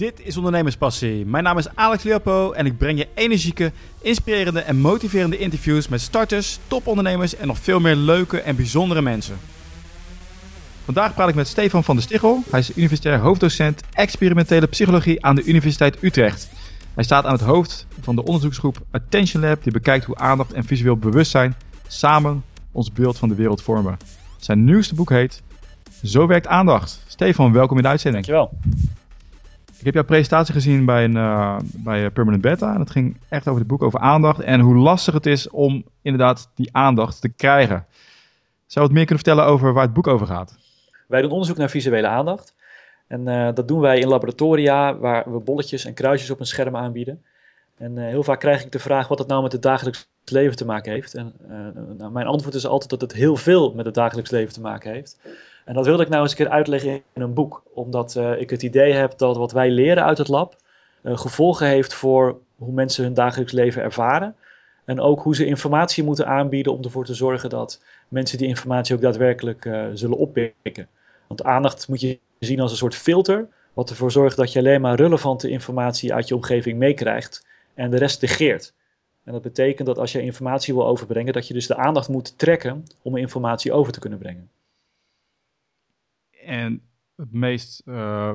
Dit is Ondernemerspassie. Mijn naam is Alex Leopo en ik breng je energieke, inspirerende en motiverende interviews met starters, topondernemers en nog veel meer leuke en bijzondere mensen. Vandaag praat ik met Stefan van der Stichel. Hij is universitair hoofddocent experimentele psychologie aan de Universiteit Utrecht. Hij staat aan het hoofd van de onderzoeksgroep Attention Lab, die bekijkt hoe aandacht en visueel bewustzijn samen ons beeld van de wereld vormen. Zijn nieuwste boek heet Zo werkt aandacht. Stefan, welkom in de uitzending. Dankjewel. Ik heb jouw presentatie gezien bij, een, uh, bij Permanent Beta. En het ging echt over het boek over aandacht. En hoe lastig het is om inderdaad die aandacht te krijgen. Zou je wat meer kunnen vertellen over waar het boek over gaat? Wij doen onderzoek naar visuele aandacht. En uh, dat doen wij in laboratoria waar we bolletjes en kruisjes op een scherm aanbieden. En heel vaak krijg ik de vraag wat het nou met het dagelijks leven te maken heeft. En nou, mijn antwoord is altijd dat het heel veel met het dagelijks leven te maken heeft. En dat wilde ik nou eens een keer uitleggen in een boek, omdat uh, ik het idee heb dat wat wij leren uit het lab uh, gevolgen heeft voor hoe mensen hun dagelijks leven ervaren. En ook hoe ze informatie moeten aanbieden om ervoor te zorgen dat mensen die informatie ook daadwerkelijk uh, zullen oppikken. Want aandacht moet je zien als een soort filter, wat ervoor zorgt dat je alleen maar relevante informatie uit je omgeving meekrijgt en de rest negeert. En dat betekent dat als je informatie wil overbrengen, dat je dus de aandacht moet trekken om informatie over te kunnen brengen. En het meest, uh,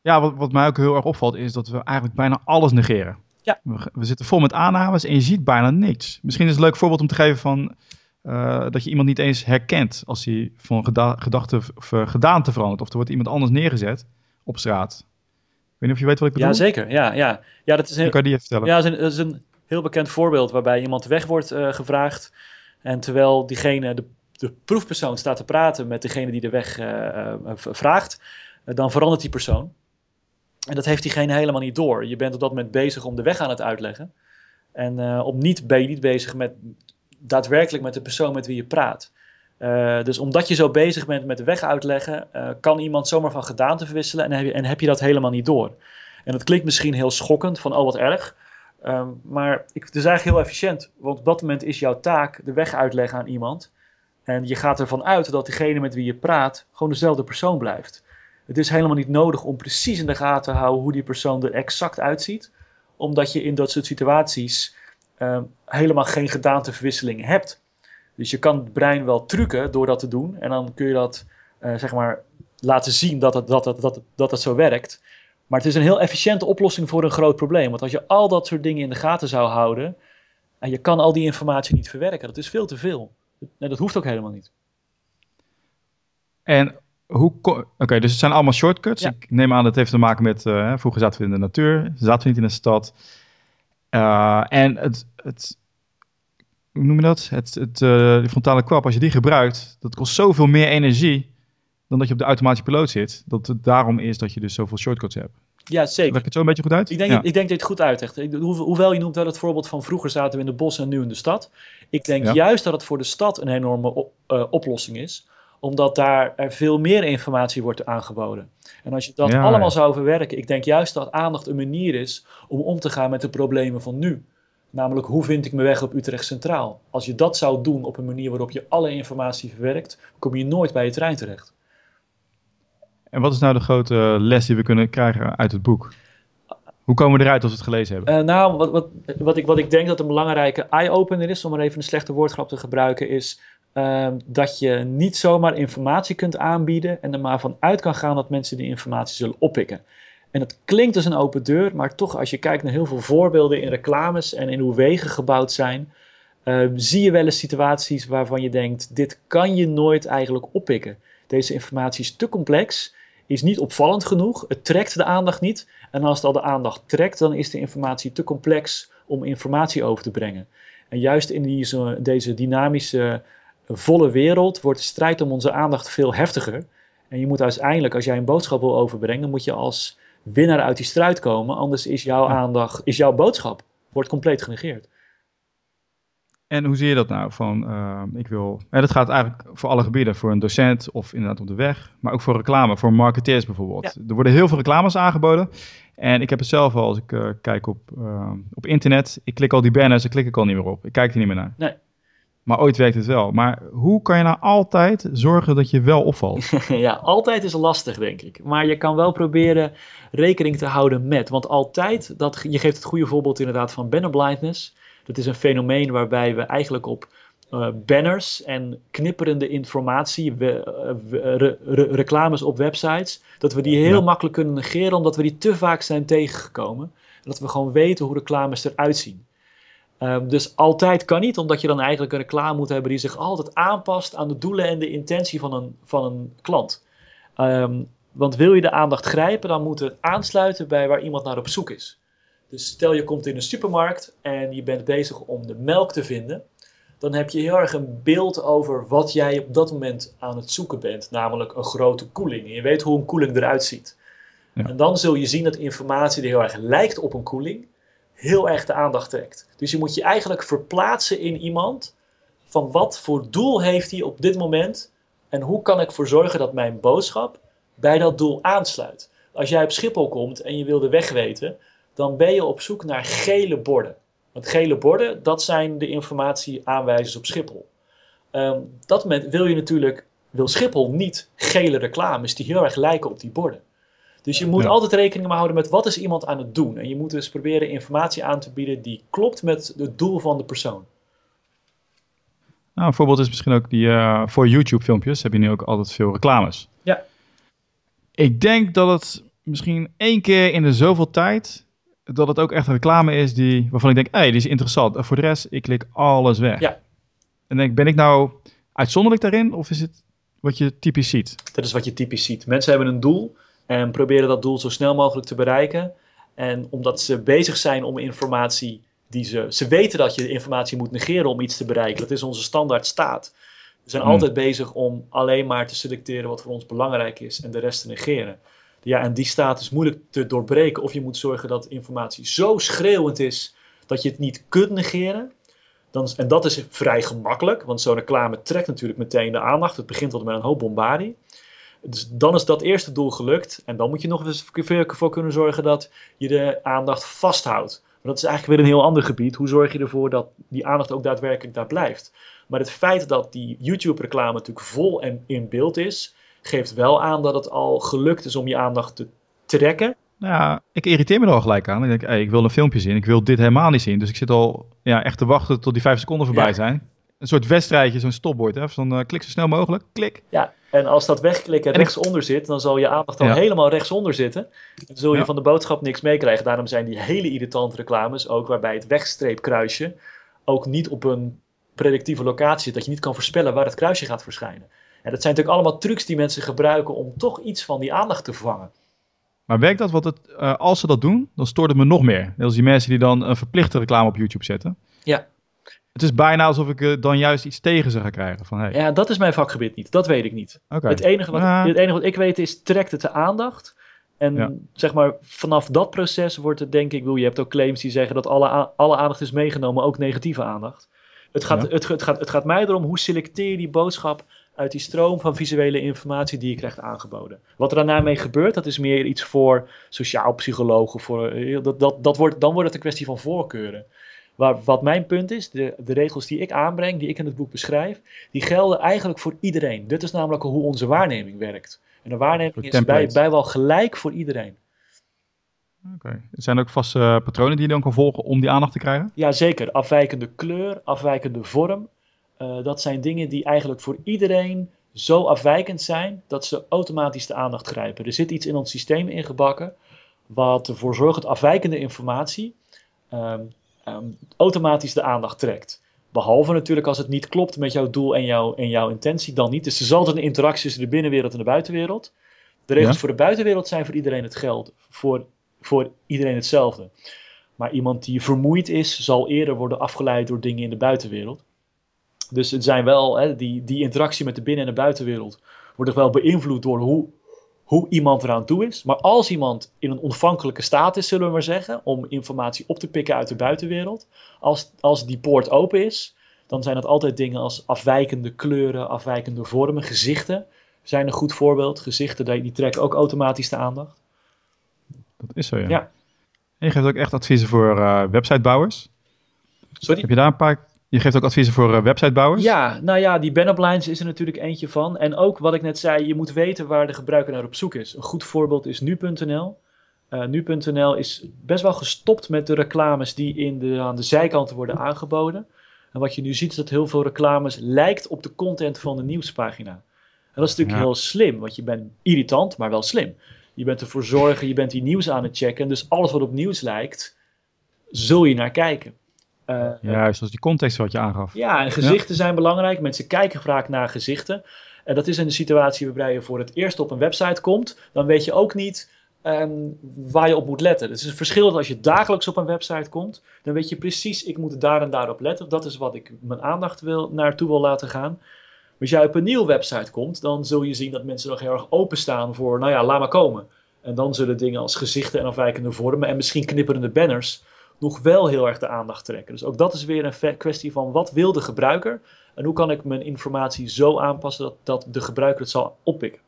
ja, wat, wat mij ook heel erg opvalt, is dat we eigenlijk bijna alles negeren. Ja. We, we zitten vol met aannames en je ziet bijna niks. Misschien is het een leuk voorbeeld om te geven van uh, dat je iemand niet eens herkent als hij van geda gedachte of uh, gedaante verandert. Of er wordt iemand anders neergezet op straat. Ik weet niet of je weet wat ik bedoel. Ja, zeker. Ja, ja. ja dat is heel, kan die even vertellen? Ja, dat is, een, dat is een heel bekend voorbeeld waarbij iemand weg wordt uh, gevraagd. En terwijl diegene, de de proefpersoon staat te praten met degene die de weg uh, uh, vraagt, uh, dan verandert die persoon. En dat heeft diegene helemaal niet door. Je bent op dat moment bezig om de weg aan het uitleggen. En op niet ben je niet bezig met daadwerkelijk met de persoon met wie je praat. dus omdat je zo bezig bent met de weg uitleggen, kan iemand zomaar van gedaante verwisselen en heb, je, en heb je dat helemaal niet door. En dat klinkt misschien heel schokkend, van oh wat erg. Um, maar ik, het is eigenlijk heel efficiënt, want op dat moment is jouw taak de weg uitleggen aan iemand. En je gaat ervan uit dat degene met wie je praat gewoon dezelfde persoon blijft. Het is helemaal niet nodig om precies in de gaten te houden hoe die persoon er exact uitziet, omdat je in dat soort situaties uh, helemaal geen gedaanteverwisseling hebt. Dus je kan het brein wel trucken door dat te doen en dan kun je dat uh, zeg maar laten zien dat het, dat, dat, het, dat het zo werkt. Maar het is een heel efficiënte oplossing voor een groot probleem. Want als je al dat soort dingen in de gaten zou houden en je kan al die informatie niet verwerken, dat is veel te veel. Nee, dat hoeft ook helemaal niet. En hoe... Oké, okay, dus het zijn allemaal shortcuts. Ja. Ik neem aan dat het heeft te maken met... Uh, vroeger zaten we in de natuur, zaten we niet in een stad. Uh, en het, het... Hoe noem je dat? Het, het, uh, de frontale kwap, als je die gebruikt, dat kost zoveel meer energie dan dat je op de automatische piloot zit. Dat het daarom is dat je dus zoveel shortcuts hebt. Ja, zeker. Werkt het zo een beetje goed uit? Ik denk, ja. ik denk dat je het goed uitlegt. Hoewel je noemt wel het voorbeeld van vroeger zaten we in de bos en nu in de stad. Ik denk ja. juist dat het voor de stad een enorme op, uh, oplossing is. Omdat daar er veel meer informatie wordt aangeboden. En als je dat ja, allemaal zou verwerken, ik denk juist dat aandacht een manier is om om te gaan met de problemen van nu. Namelijk, hoe vind ik mijn weg op Utrecht Centraal? Als je dat zou doen op een manier waarop je alle informatie verwerkt, kom je nooit bij je trein terecht. En wat is nou de grote les die we kunnen krijgen uit het boek? Hoe komen we eruit als we het gelezen hebben? Uh, nou, wat, wat, wat, ik, wat ik denk dat een belangrijke eye-opener is, om maar even een slechte woordgrap te gebruiken, is uh, dat je niet zomaar informatie kunt aanbieden en er maar van uit kan gaan dat mensen die informatie zullen oppikken. En dat klinkt als een open deur, maar toch als je kijkt naar heel veel voorbeelden in reclames en in hoe wegen gebouwd zijn, uh, zie je wel eens situaties waarvan je denkt, dit kan je nooit eigenlijk oppikken. Deze informatie is te complex is niet opvallend genoeg. Het trekt de aandacht niet. En als het al de aandacht trekt, dan is de informatie te complex om informatie over te brengen. En juist in die, deze dynamische, volle wereld wordt de strijd om onze aandacht veel heftiger. En je moet uiteindelijk, als jij een boodschap wil overbrengen, moet je als winnaar uit die strijd komen. Anders is jouw aandacht, is jouw boodschap, wordt compleet genegeerd. En hoe zie je dat nou? Van, uh, ik wil, ja, dat gaat eigenlijk voor alle gebieden, voor een docent of inderdaad op de weg, maar ook voor reclame, voor marketeers bijvoorbeeld. Ja. Er worden heel veel reclames aangeboden. En ik heb het zelf al, als ik uh, kijk op, uh, op internet, ik klik al die banners, daar klik ik al niet meer op. Ik kijk er niet meer naar. Nee. Maar ooit werkt het wel. Maar hoe kan je nou altijd zorgen dat je wel opvalt? ja, altijd is lastig, denk ik. Maar je kan wel proberen rekening te houden met. Want altijd, dat, je geeft het goede voorbeeld inderdaad van banner blindness. Dat is een fenomeen waarbij we eigenlijk op uh, banners en knipperende informatie, we, uh, reclames op websites, dat we die heel makkelijk kunnen negeren omdat we die te vaak zijn tegengekomen. Dat we gewoon weten hoe reclames eruit zien. Um, dus altijd kan niet, omdat je dan eigenlijk een reclame moet hebben die zich altijd aanpast aan de doelen en de intentie van een, van een klant. Um, want wil je de aandacht grijpen, dan moet het aansluiten bij waar iemand naar op zoek is. Dus stel je komt in een supermarkt en je bent bezig om de melk te vinden, dan heb je heel erg een beeld over wat jij op dat moment aan het zoeken bent, namelijk een grote koeling. En je weet hoe een koeling eruit ziet. Ja. En dan zul je zien dat informatie die heel erg lijkt op een koeling, heel erg de aandacht trekt. Dus je moet je eigenlijk verplaatsen in iemand van wat voor doel heeft hij op dit moment en hoe kan ik ervoor zorgen dat mijn boodschap bij dat doel aansluit. Als jij op Schiphol komt en je wil de weg weten, dan ben je op zoek naar gele borden. Want gele borden, dat zijn de informatieaanwijzers op Schiphol. Um, dat moment wil je natuurlijk, wil Schiphol niet gele reclames die heel erg lijken op die borden. Dus je moet altijd rekening houden met wat is iemand aan het doen. En je moet dus proberen informatie aan te bieden die klopt met het doel van de persoon. Nou, een voorbeeld is misschien ook die uh, voor YouTube filmpjes heb je nu ook altijd veel reclames. Ja. Ik denk dat het misschien één keer in de zoveel tijd dat het ook echt een reclame is die, waarvan ik denk, hé, hey, die is interessant. En voor de rest, ik klik alles weg. Ja. En denk, ben ik nou uitzonderlijk daarin of is het wat je typisch ziet? Dat is wat je typisch ziet. Mensen hebben een doel en proberen dat doel zo snel mogelijk te bereiken. En omdat ze bezig zijn om informatie die ze. Ze weten dat je informatie moet negeren om iets te bereiken. Dat is onze standaard staat. We zijn hmm. altijd bezig om alleen maar te selecteren wat voor ons belangrijk is en de rest te negeren. Ja, en die staat is moeilijk te doorbreken. Of je moet zorgen dat informatie zo schreeuwend is dat je het niet kunt negeren. Dan, en dat is vrij gemakkelijk, want zo'n reclame trekt natuurlijk meteen de aandacht. Het begint al met een hoop bombardie. Dus dan is dat eerste doel gelukt. En dan moet je nog eens ervoor kunnen zorgen dat je de aandacht vasthoudt. Maar dat is eigenlijk weer een heel ander gebied. Hoe zorg je ervoor dat die aandacht ook daadwerkelijk daar blijft? Maar het feit dat die YouTube-reclame natuurlijk vol en in beeld is, geeft wel aan dat het al gelukt is om je aandacht te trekken. Nou, ik irriteer me er al gelijk aan. Ik denk, hey, ik wil een filmpje zien. Ik wil dit helemaal niet zien. Dus ik zit al ja, echt te wachten tot die vijf seconden voorbij zijn. Een soort wedstrijdje, zo'n stopbord. Hè? Van uh, klik zo snel mogelijk, klik. Ja, en als dat wegklikken rechtsonder zit, dan zal je aandacht al helemaal rechtsonder zitten. Dan zul je van de boodschap niks meekrijgen. Daarom zijn die hele irritante reclames ook waarbij het wegstreepkruisje ook niet op een predictieve locatie zit. Dat je niet kan voorspellen waar het kruisje gaat verschijnen. En dat zijn natuurlijk allemaal trucs die mensen gebruiken om toch iets van die aandacht te vervangen. Maar werkt dat? Want het, uh, als ze dat doen, dan stoort het me nog meer. Net als die mensen die dan een verplichte reclame op YouTube zetten. Ja. Het is bijna alsof ik uh, dan juist iets tegen ze ga krijgen. Van, hey. Ja, dat is mijn vakgebied niet. Dat weet ik niet. Okay. Het, enige wat, het enige wat ik weet is, trekt het de aandacht? En zeg maar, vanaf dat proces wordt het denk ik, je hebt ook claims die zeggen dat alle, alle aandacht is meegenomen, ook negatieve aandacht. Het gaat, het, het, gaat, het gaat mij erom, hoe selecteer je die boodschap uit die stroom van visuele informatie die je krijgt aangeboden. Wat er daarna mee gebeurt, dat is meer iets voor sociaal psychologen. Voor, eh, dat, dat, dat wordt, dan wordt het een kwestie van voorkeuren. Waar, wat mijn punt is, de, de regels die ik aanbreng, die ik in het boek beschrijf, die gelden eigenlijk voor iedereen. Dit is namelijk hoe onze waarneming werkt. En de waarneming is bij, bijwel gelijk voor iedereen. Oké. Okay. Zijn er ook vaste uh, patronen die je dan kan volgen om die aandacht te krijgen? Ja, zeker. Afwijkende kleur, afwijkende vorm. Uh, dat zijn dingen die eigenlijk voor iedereen zo afwijkend zijn dat ze automatisch de aandacht grijpen. Er zit iets in ons systeem ingebakken wat ervoor zorgt dat afwijkende informatie um, um, automatisch de aandacht trekt. Behalve natuurlijk als het niet klopt met jouw doel en, jouw en jouw intentie, dan niet. Dus er is altijd een interactie tussen de binnenwereld en de buitenwereld. De regels ja. voor de buitenwereld zijn voor iedereen het geld, voor, voor iedereen hetzelfde. Maar iemand die vermoeid is, zal eerder worden afgeleid door dingen in de buitenwereld. Dus het zijn wel, hè, die, die interactie met de binnen- en de buitenwereld wordt wel beïnvloed door hoe, hoe iemand eraan toe is. Maar als iemand in een ontvankelijke staat is, zullen we maar zeggen, om informatie op te pikken uit de buitenwereld, als, als die poort open is, dan zijn dat altijd dingen als afwijkende kleuren, afwijkende vormen, gezichten zijn een goed voorbeeld. Gezichten die trekken ook automatisch de aandacht. Dat is zo, ja. ja. En je geeft ook echt adviezen voor uh, websitebouwers. Sorry? Heb je daar een paar Je geeft ook adviezen voor uh, websitebouwers? Ja, nou ja, die banner blinds is er natuurlijk eentje van. En ook wat ik net zei, je moet weten waar de gebruiker naar op zoek is. Een goed voorbeeld is nu.nl. Uh, nu.nl is best wel gestopt met de reclames die in de, aan de zijkanten worden aangeboden. En wat je nu ziet is dat heel veel reclames lijkt op de content van de nieuwspagina. En dat is natuurlijk heel slim, want je bent irritant, maar wel slim. Je bent ervoor zorgen, je bent die nieuws aan het checken. Dus alles wat op nieuws lijkt, zul je naar kijken. Uh, Juist, zoals die context wat je aangaf. Ja, en gezichten zijn belangrijk. Mensen kijken vaak naar gezichten. En dat is in de situatie waarbij je voor het eerst op een website komt. Dan weet je ook niet um, waar je op moet letten. Dus het is een verschil dat als je dagelijks op een website komt, dan weet je precies, ik moet daar en daarop letten. Dat is wat ik mijn aandacht wil, naartoe wil laten gaan. Als jij op een nieuwe website komt, dan zul je zien dat mensen nog heel erg openstaan voor, nou ja, laat maar komen. En dan zullen dingen als gezichten en afwijkende vormen en misschien knipperende banners nog wel heel erg de aandacht trekken. Dus ook dat is weer een kwestie van wat wil de gebruiker en hoe kan ik mijn informatie zo aanpassen dat, dat de gebruiker het zal oppikken.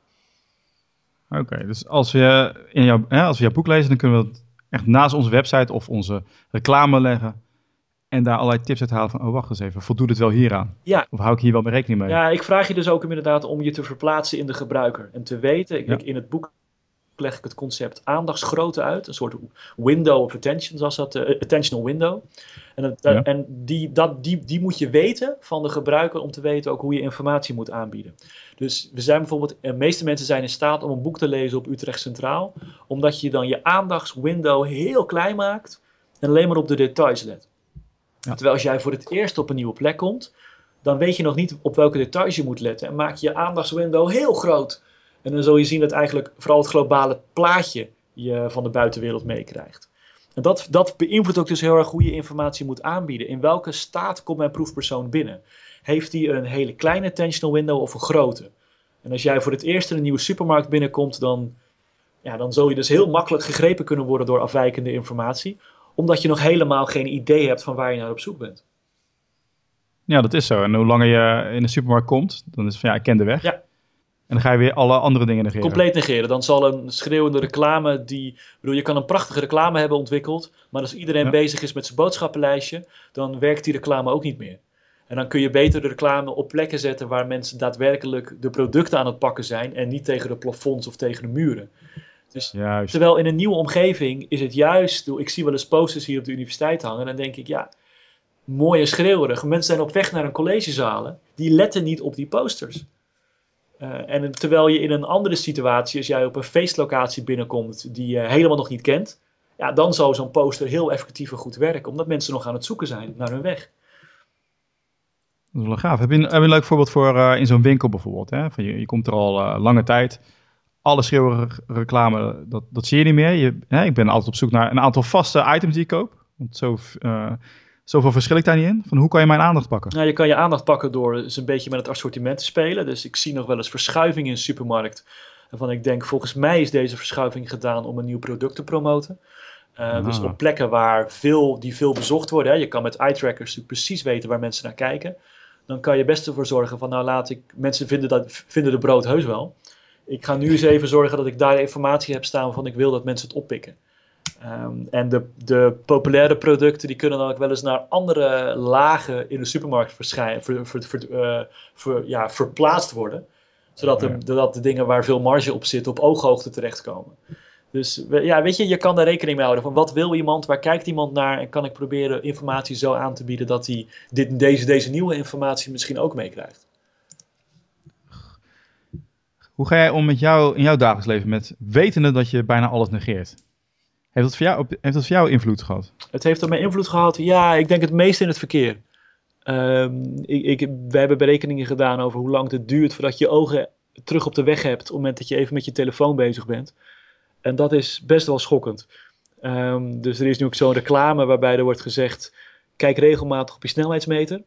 Oké, dus als we, in jouw, hè, als we jouw boek lezen, dan kunnen we het echt naast onze website of onze reclame leggen. En daar allerlei tips uit halen van, oh wacht eens even, voldoet het wel hieraan? Ja. Of hou ik hier wel mee rekening mee? Ja, ik vraag je dus ook inderdaad om je te verplaatsen in de gebruiker. En te weten, ik, in het boek leg ik het concept aandachtsgrootte uit. Een soort window of attention, zoals dat, uh, attentional window. En, en die, dat, die, die moet je weten van de gebruiker om te weten ook hoe je informatie moet aanbieden. Dus we zijn bijvoorbeeld, de meeste mensen zijn in staat om een boek te lezen op Utrecht Centraal, omdat je dan je aandachtswindow heel klein maakt en alleen maar op de details let. Terwijl als jij voor het eerst op een nieuwe plek komt, dan weet je nog niet op welke details je moet letten en maak je je aandachtswindow heel groot. En dan zul je zien dat eigenlijk vooral het globale plaatje je van de buitenwereld meekrijgt. En dat, dat beïnvloedt ook dus heel erg hoe je informatie moet aanbieden. In welke staat komt mijn proefpersoon binnen? Heeft hij een hele kleine attentional window of een grote? En als jij voor het eerst in een nieuwe supermarkt binnenkomt, dan, ja, dan zul je dus heel makkelijk gegrepen kunnen worden door afwijkende informatie. Omdat je nog helemaal geen idee hebt van waar je naar op zoek bent. Ja, dat is zo. En hoe langer je in de supermarkt komt, dan is het van ja, ik ken de weg. Ja. En dan ga je weer alle andere dingen negeren. Compleet negeren. Dan zal een schreeuwende reclame die... bedoel, je kan een prachtige reclame hebben ontwikkeld. Maar als iedereen bezig is met zijn boodschappenlijstje... dan werkt die reclame ook niet meer. En dan kun je beter de reclame op plekken zetten... waar mensen daadwerkelijk de producten aan het pakken zijn... en niet tegen de plafonds of tegen de muren. Dus, juist. Terwijl in een nieuwe omgeving is het juist... Ik zie wel eens posters hier op de universiteit hangen... en dan denk ik, ja... Mooie schreeuwerig. Mensen zijn op weg naar een collegezalen. Die letten niet op die posters. Uh, en terwijl je in een andere situatie, als jij op een feestlocatie binnenkomt die je helemaal nog niet kent, ja, dan zou zo'n poster heel effectief en goed werken, omdat mensen nog aan het zoeken zijn naar hun weg. Dat is wel gaaf. Heb je, heb een leuk voorbeeld voor uh, in zo'n winkel bijvoorbeeld? Hè? Van je, je komt er al uh, lange tijd. Alle schreeuwige reclame, dat, dat zie je niet meer. Je, hè? Ik ben altijd op zoek naar een aantal vaste items die ik koop. Want zo Zoveel verschil ik daar niet in? Van hoe kan je mijn aandacht pakken? Nou, je kan je aandacht pakken door eens een beetje met het assortiment te spelen. Dus ik zie nog wel eens verschuiving in de supermarkt. Waarvan ik denk, volgens mij is deze verschuiving gedaan om een nieuw product te promoten. Uh, Dus op plekken waar veel, die veel bezocht worden. Hè, je kan met eye trackers natuurlijk precies weten waar mensen naar kijken. Dan kan je best ervoor zorgen van, nou laat ik, mensen vinden, dat, vinden de brood heus wel. Ik ga nu eens even zorgen dat ik daar informatie heb staan van ik wil dat mensen het oppikken. Ehm, en de, de populaire producten die kunnen dan ook wel eens naar andere lagen in de supermarkt verschijnen, ver, ver, uh, ja, verplaatst worden. Zodat de, de, de dingen waar veel marge op zit op ooghoogte terechtkomen. Dus ja, weet je, je kan daar rekening mee houden van wat wil iemand, waar kijkt iemand naar en kan ik proberen informatie zo aan te bieden dat hij dit, deze, deze nieuwe informatie misschien ook meekrijgt. Hoe ga jij om met jou in jouw dagelijks leven met wetende dat je bijna alles negeert? Heeft dat, voor jou, heeft voor jou invloed gehad? Het heeft op mij invloed gehad, ja, ik denk het meest in het verkeer. Um, ik, ik, we hebben berekeningen gedaan over hoe lang het duurt voordat je ogen terug op de weg hebt op het moment dat je even met je telefoon bezig bent. En dat is best wel schokkend. Um, dus er is nu ook zo'n reclame waarbij er wordt gezegd: kijk regelmatig op je snelheidsmeter.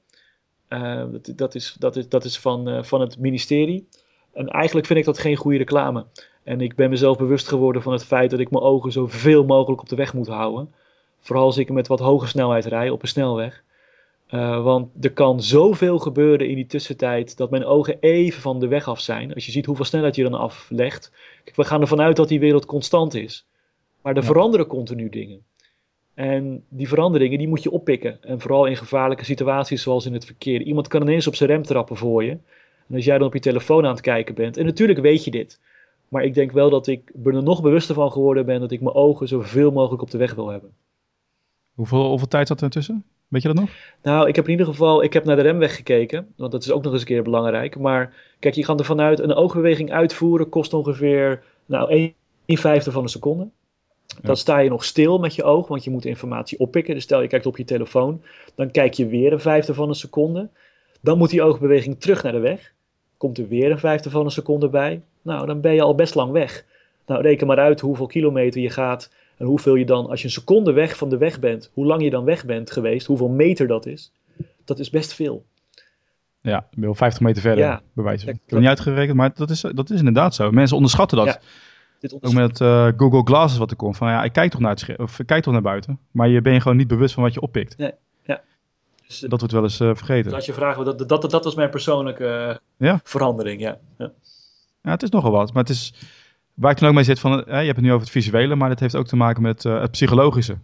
Uh, dat, is, dat, is, dat is van, uh, van het ministerie. En eigenlijk vind ik dat geen goede reclame. En ik ben mezelf bewust geworden van het feit dat ik mijn ogen zoveel mogelijk op de weg moet houden. Vooral als ik met wat hoge snelheid rij op een snelweg. Uh, want er kan zoveel gebeuren in die tussentijd dat mijn ogen even van de weg af zijn. Als je ziet hoeveel snelheid je dan aflegt. Kijk, we gaan ervan uit dat die wereld constant is. Maar er veranderen continu dingen. En die veranderingen die moet je oppikken. En vooral in gevaarlijke situaties zoals in het verkeer. Iemand kan ineens op zijn rem trappen voor je. En als jij dan op je telefoon aan het kijken bent. En natuurlijk weet je dit. Maar ik denk wel dat ik er nog bewuster van geworden ben dat ik mijn ogen zoveel mogelijk op de weg wil hebben. Hoeveel, hoeveel tijd zat er tussen? Weet je dat nog? Nou, ik heb in ieder geval ik heb naar de remweg gekeken. Want dat is ook nog eens een keer belangrijk. Maar kijk, je gaat ervan uit, een oogbeweging uitvoeren kost ongeveer nou, 1 vijfde van een seconde. Dan sta je nog stil met je oog, want je moet informatie oppikken. Dus stel je kijkt op je telefoon, dan kijk je weer een vijfde van een seconde. Dan moet die oogbeweging terug naar de weg. Komt er weer een vijfde van een seconde bij. Nou, dan ben je al best lang weg. Nou, reken maar uit hoeveel kilometer je gaat en hoeveel je dan, als je een seconde weg van de weg bent, hoe lang je dan weg bent geweest, hoeveel meter dat is. Dat is best veel. Ja, wel 50 meter verder, ja, bewijzen. Ik heb het niet uitgerekend, maar dat is, dat is inderdaad zo. Mensen onderschatten dat. Ja. Ook met uh, Google Glasses wat er komt. Van ja, ik kijk toch naar het of ik kijk toch naar buiten. Maar je bent gewoon niet bewust van wat je oppikt. Nee, ja. Dus, dat wordt wel eens uh, vergeten. Dus als je vraagt, dat, dat, dat, dat was mijn persoonlijke ja? verandering, ja. ja. Ja, het is nogal wat. Maar het is, waar ik toen ook mee zit, van, je hebt het nu over het visuele, maar dat heeft ook te maken met uh, het psychologische.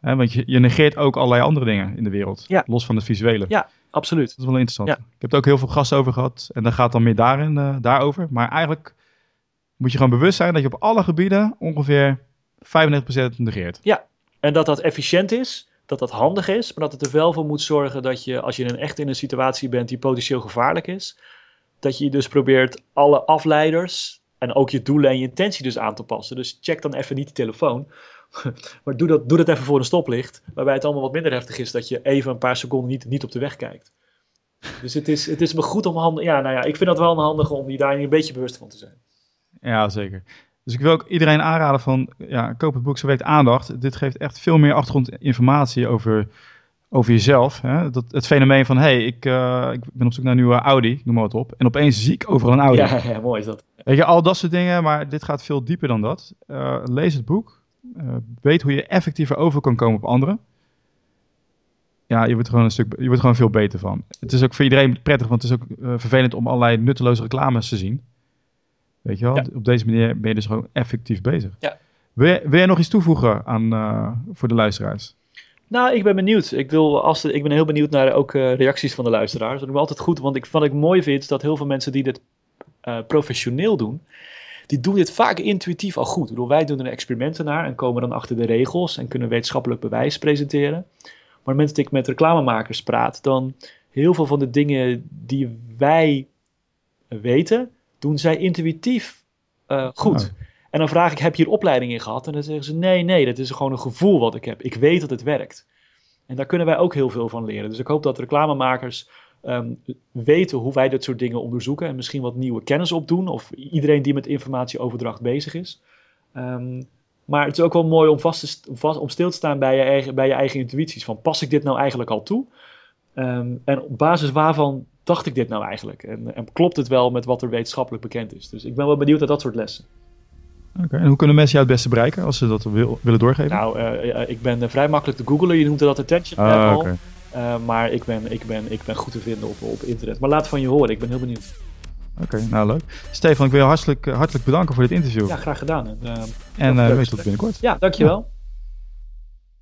want je, je negeert ook allerlei andere dingen in de wereld, ja. los van het visuele. Ja, absoluut. Dat is wel interessant. Ja. Ik heb er ook heel veel gasten over gehad en dan gaat dan meer daarin, daarover. Maar eigenlijk moet je gewoon bewust zijn dat je op alle gebieden ongeveer 95% negeert. Ja, en dat dat efficiënt is, dat dat handig is, maar dat het er wel voor moet zorgen dat je, als je een echt in een situatie bent die potentieel gevaarlijk is, dat je dus probeert alle afleiders en ook je doelen en je intentie dus aan te passen. Dus check dan even niet de telefoon, maar doe dat, doe dat even voor een stoplicht, waarbij het allemaal wat minder heftig is dat je even een paar seconden niet, niet op de weg kijkt. Dus het is, het is me goed om handig. Ja, nou ja, ik vind dat wel een handige om je daar een beetje bewust van te zijn. Ja, zeker. Dus ik wil ook iedereen aanraden van, ja, koop het boek Zo Werkt Aandacht. Dit geeft echt veel meer achtergrondinformatie over, over jezelf. Hè? Dat, het fenomeen van, hey, ik, uh, ik ben op zoek naar een nieuwe Audi, noem maar wat op. En opeens zie ik overal een Audi. Ja, ja, mooi is dat. Weet je, al dat soort dingen, maar dit gaat veel dieper dan dat. Uh, lees het boek. Uh, weet hoe je effectiever over kan komen op anderen. Ja, je wordt, gewoon een stuk, je wordt gewoon veel beter van. Het is ook voor iedereen prettig, want het is ook vervelend om allerlei nutteloze reclames te zien. Weet je wel? Op deze manier ben je dus gewoon effectief bezig. Ja. Wil, je, wil jij nog iets toevoegen aan, voor de luisteraars? Nou, ik ben benieuwd. Ik, wil, als ik ben heel benieuwd naar ook uh, reacties van de luisteraars. Dat is altijd goed, want ik, wat ik mooi vind, is dat heel veel mensen die dit uh, professioneel doen, die doen dit vaak intuïtief al goed. bedoel, wij doen er experimenten naar en komen dan achter de regels en kunnen wetenschappelijk bewijs presenteren. Maar op het dat ik met reclamemakers praat, dan heel veel van de dingen die wij weten, doen zij intuïtief uh, goed. Oh. En dan vraag ik, heb je hier opleiding in gehad? En dan zeggen ze, nee, nee, dat is gewoon een gevoel wat ik heb. Ik weet dat het werkt. En daar kunnen wij ook heel veel van leren. Dus ik hoop dat reclamemakers um, weten hoe wij dit soort dingen onderzoeken. En misschien wat nieuwe kennis opdoen. Of iedereen die met informatieoverdracht bezig is. Um, maar het is ook wel mooi om, vast om stil te staan bij je, eigen, bij je eigen intuïties. Van pas ik dit nou eigenlijk al toe? Um, en op basis waarvan dacht ik dit nou eigenlijk? En, en, klopt het wel met wat er wetenschappelijk bekend is? Dus ik ben wel benieuwd naar dat soort lessen. Oké, en hoe kunnen mensen jou het beste bereiken als ze dat wil, willen doorgeven? Nou, uh, ik ben vrij makkelijk te googlen. Je noemt dat attention ah, okay. uh, maar ik ben, ik, ben, ik ben goed te vinden op, op internet. Maar laat van je horen, ik ben heel benieuwd. Oké, nou leuk. Stefan, ik wil je hartelijk, hartelijk bedanken voor dit interview. Ja, graag gedaan. En, uh, en uh, tot binnenkort. Ja, dankjewel. Ja.